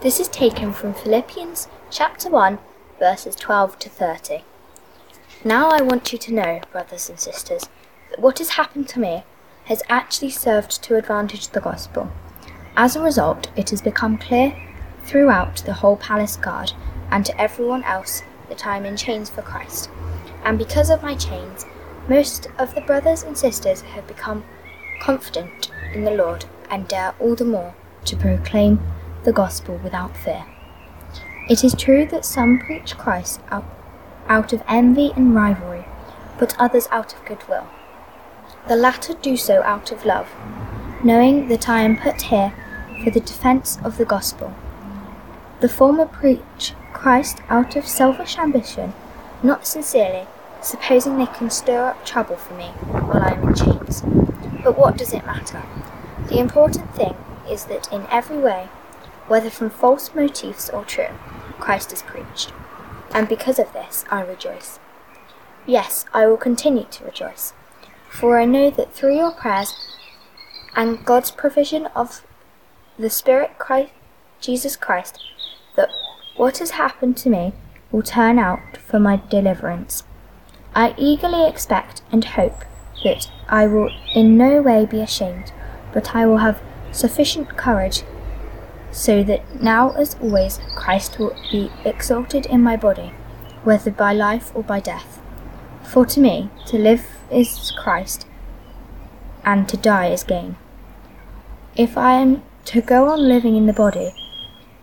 This is taken from Philippians chapter 1, verses 12 to 30. Now I want you to know, brothers and sisters, that what has happened to me has actually served to advantage the gospel. As a result, it has become clear throughout the whole palace guard and to everyone else that I am in chains for Christ. And because of my chains, most of the brothers and sisters have become confident in the Lord and dare all the more to proclaim the gospel without fear. It is true that some preach Christ out, out of envy and rivalry, but others out of goodwill. The latter do so out of love, knowing that I am put here for the defence of the gospel. The former preach Christ out of selfish ambition, not sincerely, supposing they can stir up trouble for me while I am in chains. But what does it matter? The important thing is that in every way, whether from false motives or true, Christ is preached. And because of this, I rejoice. Yes, I will continue to rejoice, for I know that through your prayers and God's provision of the Spirit Christ, Jesus Christ, that what has happened to me will turn out for my deliverance. I eagerly expect and hope that I will in no way be ashamed, but I will have sufficient courage so that now as always Christ will be exalted in my body, whether by life or by death. For to me, to live is Christ, and to die is gain. If I am to go on living in the body,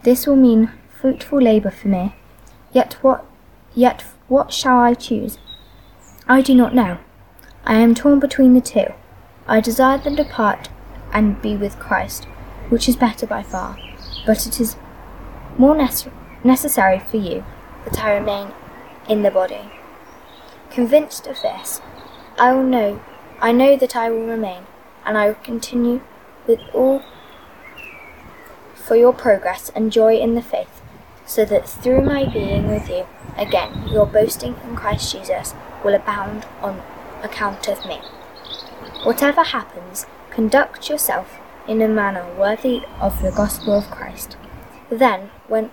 this will mean fruitful labour for me. Yet what, yet what shall I choose? I do not know. I am torn between the two. I desire to depart and be with Christ, which is better by far but it is more nece- necessary for you that I remain in the body. Convinced of this, I will know, I know that I will remain, and I will continue with all for your progress and joy in the faith, so that through my being with you, again, your boasting in Christ Jesus will abound on account of me. Whatever happens, conduct yourself in a manner worthy of the gospel of Christ. Then, when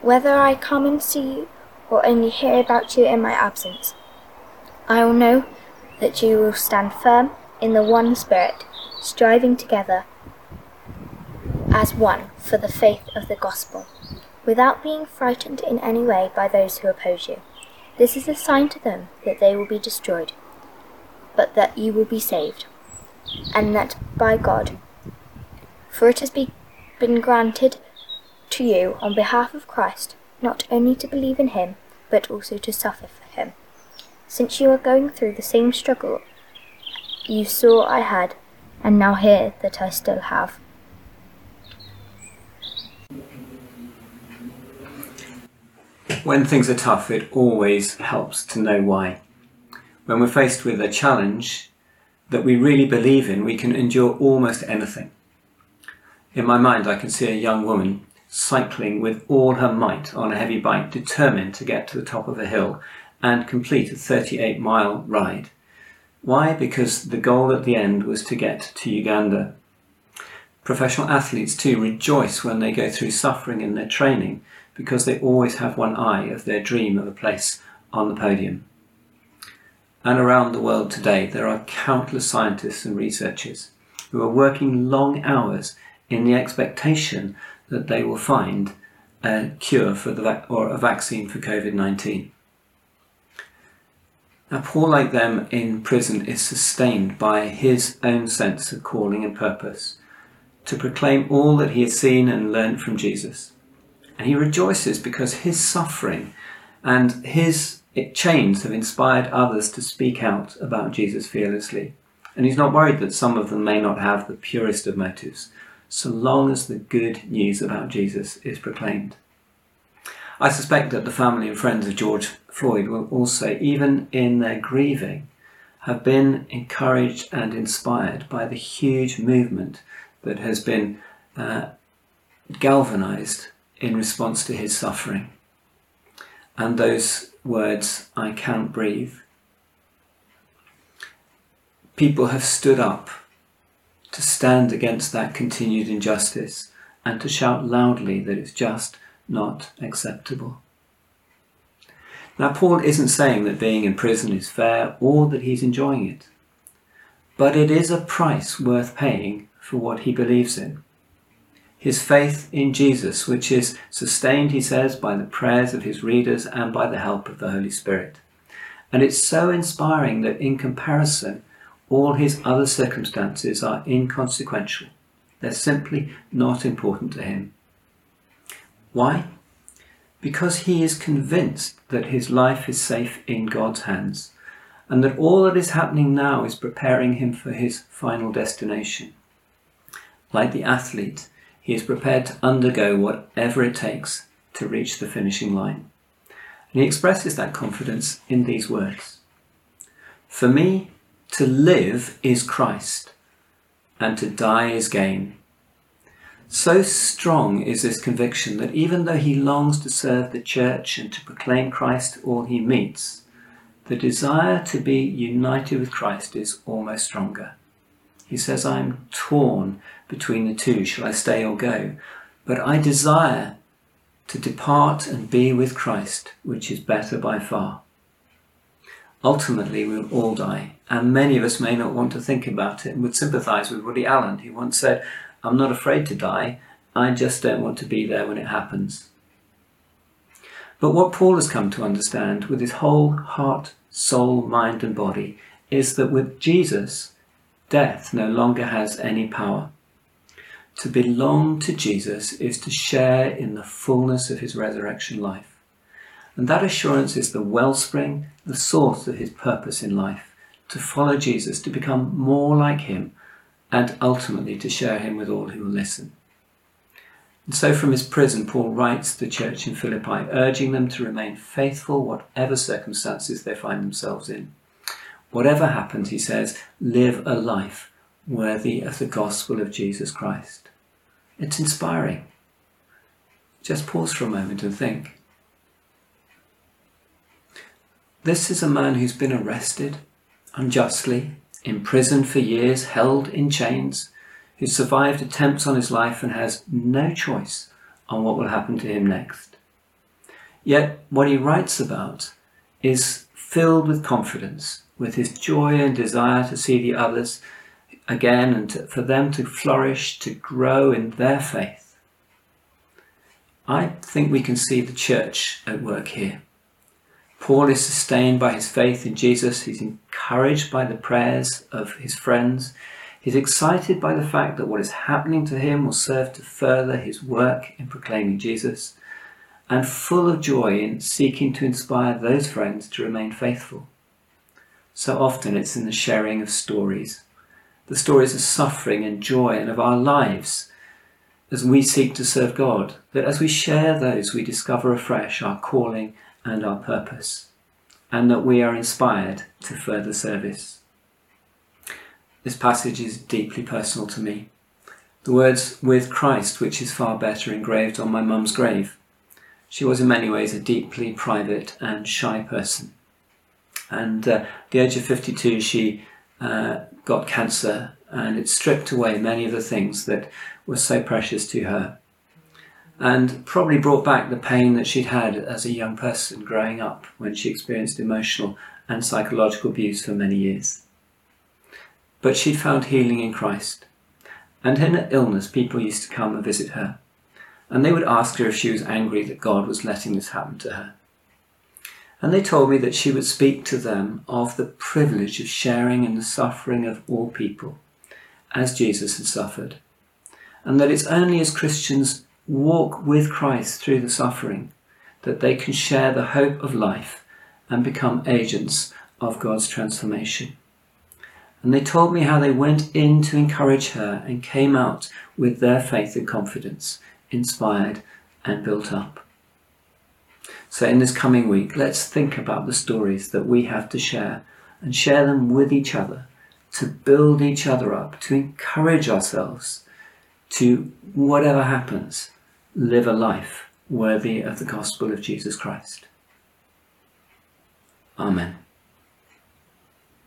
whether I come and see you or only hear about you in my absence, I will know that you will stand firm in the one Spirit, striving together as one for the faith of the gospel, without being frightened in any way by those who oppose you. This is a sign to them that they will be destroyed, but that you will be saved, and that by God for it has be, been granted to you on behalf of Christ not only to believe in him, but also to suffer for him. Since you are going through the same struggle you saw I had, and now hear that I still have. When things are tough, it always helps to know why. When we're faced with a challenge that we really believe in, we can endure almost anything. In my mind, I can see a young woman cycling with all her might on a heavy bike, determined to get to the top of a hill and complete a 38 mile ride. Why? Because the goal at the end was to get to Uganda. Professional athletes too rejoice when they go through suffering in their training because they always have one eye of their dream of a place on the podium. And around the world today, there are countless scientists and researchers who are working long hours in the expectation that they will find a cure for the or a vaccine for COVID 19. Now, Paul, like them in prison, is sustained by his own sense of calling and purpose to proclaim all that he has seen and learned from Jesus. And he rejoices because his suffering and his chains have inspired others to speak out about Jesus fearlessly. And he's not worried that some of them may not have the purest of motives, so long as the good news about Jesus is proclaimed. I suspect that the family and friends of George Floyd will also, even in their grieving, have been encouraged and inspired by the huge movement that has been uh, galvanized in response to his suffering. And those words, I can't breathe. People have stood up to stand against that continued injustice and to shout loudly that it's just not acceptable. Now, Paul isn't saying that being in prison is fair or that he's enjoying it, but it is a price worth paying for what he believes in. His faith in Jesus, which is sustained, he says, by the prayers of his readers and by the help of the Holy Spirit. And it's so inspiring that in comparison, all his other circumstances are inconsequential. They're simply not important to him. Why? Because he is convinced that his life is safe in God's hands and that all that is happening now is preparing him for his final destination. Like the athlete, he is prepared to undergo whatever it takes to reach the finishing line. And he expresses that confidence in these words For me, to live is Christ, and to die is gain. So strong is this conviction that even though he longs to serve the church and to proclaim Christ to all he meets, the desire to be united with Christ is almost stronger. He says, I am torn between the two. Shall I stay or go? But I desire to depart and be with Christ, which is better by far. Ultimately, we'll all die, and many of us may not want to think about it and would sympathize with Woody Allen, who once said, I'm not afraid to die, I just don't want to be there when it happens. But what Paul has come to understand with his whole heart, soul, mind, and body is that with Jesus, death no longer has any power. To belong to Jesus is to share in the fullness of his resurrection life. And that assurance is the wellspring, the source of his purpose in life to follow Jesus, to become more like him, and ultimately to share him with all who will listen. And so from his prison, Paul writes the church in Philippi, urging them to remain faithful whatever circumstances they find themselves in. Whatever happens, he says, live a life worthy of the gospel of Jesus Christ. It's inspiring. Just pause for a moment and think. This is a man who's been arrested unjustly, imprisoned for years, held in chains, who survived attempts on his life and has no choice on what will happen to him next. Yet, what he writes about is filled with confidence, with his joy and desire to see the others again and to, for them to flourish, to grow in their faith. I think we can see the church at work here. Paul is sustained by his faith in Jesus. He's encouraged by the prayers of his friends. He's excited by the fact that what is happening to him will serve to further his work in proclaiming Jesus, and full of joy in seeking to inspire those friends to remain faithful. So often it's in the sharing of stories, the stories of suffering and joy and of our lives as we seek to serve God, that as we share those, we discover afresh our calling and our purpose, and that we are inspired to further service. This passage is deeply personal to me. The words with Christ, which is far better, engraved on my mum's grave. She was in many ways a deeply private and shy person. And uh, at the age of 52, she uh, got cancer and it stripped away many of the things that were so precious to her and probably brought back the pain that she'd had as a young person growing up when she experienced emotional and psychological abuse for many years. But she'd found healing in Christ, and in her illness, people used to come and visit her, and they would ask her if she was angry that God was letting this happen to her. And they told me that she would speak to them of the privilege of sharing in the suffering of all people, as Jesus had suffered, and that it's only as Christians walk with Christ through the suffering, that they can share the hope of life and become agents of God's transformation. And they told me how they went in to encourage her and came out with their faith and confidence, inspired and built up. So, in this coming week, let's think about the stories that we have to share and share them with each other to build each other up, to encourage ourselves to whatever happens, live a life worthy of the gospel of Jesus Christ. Amen.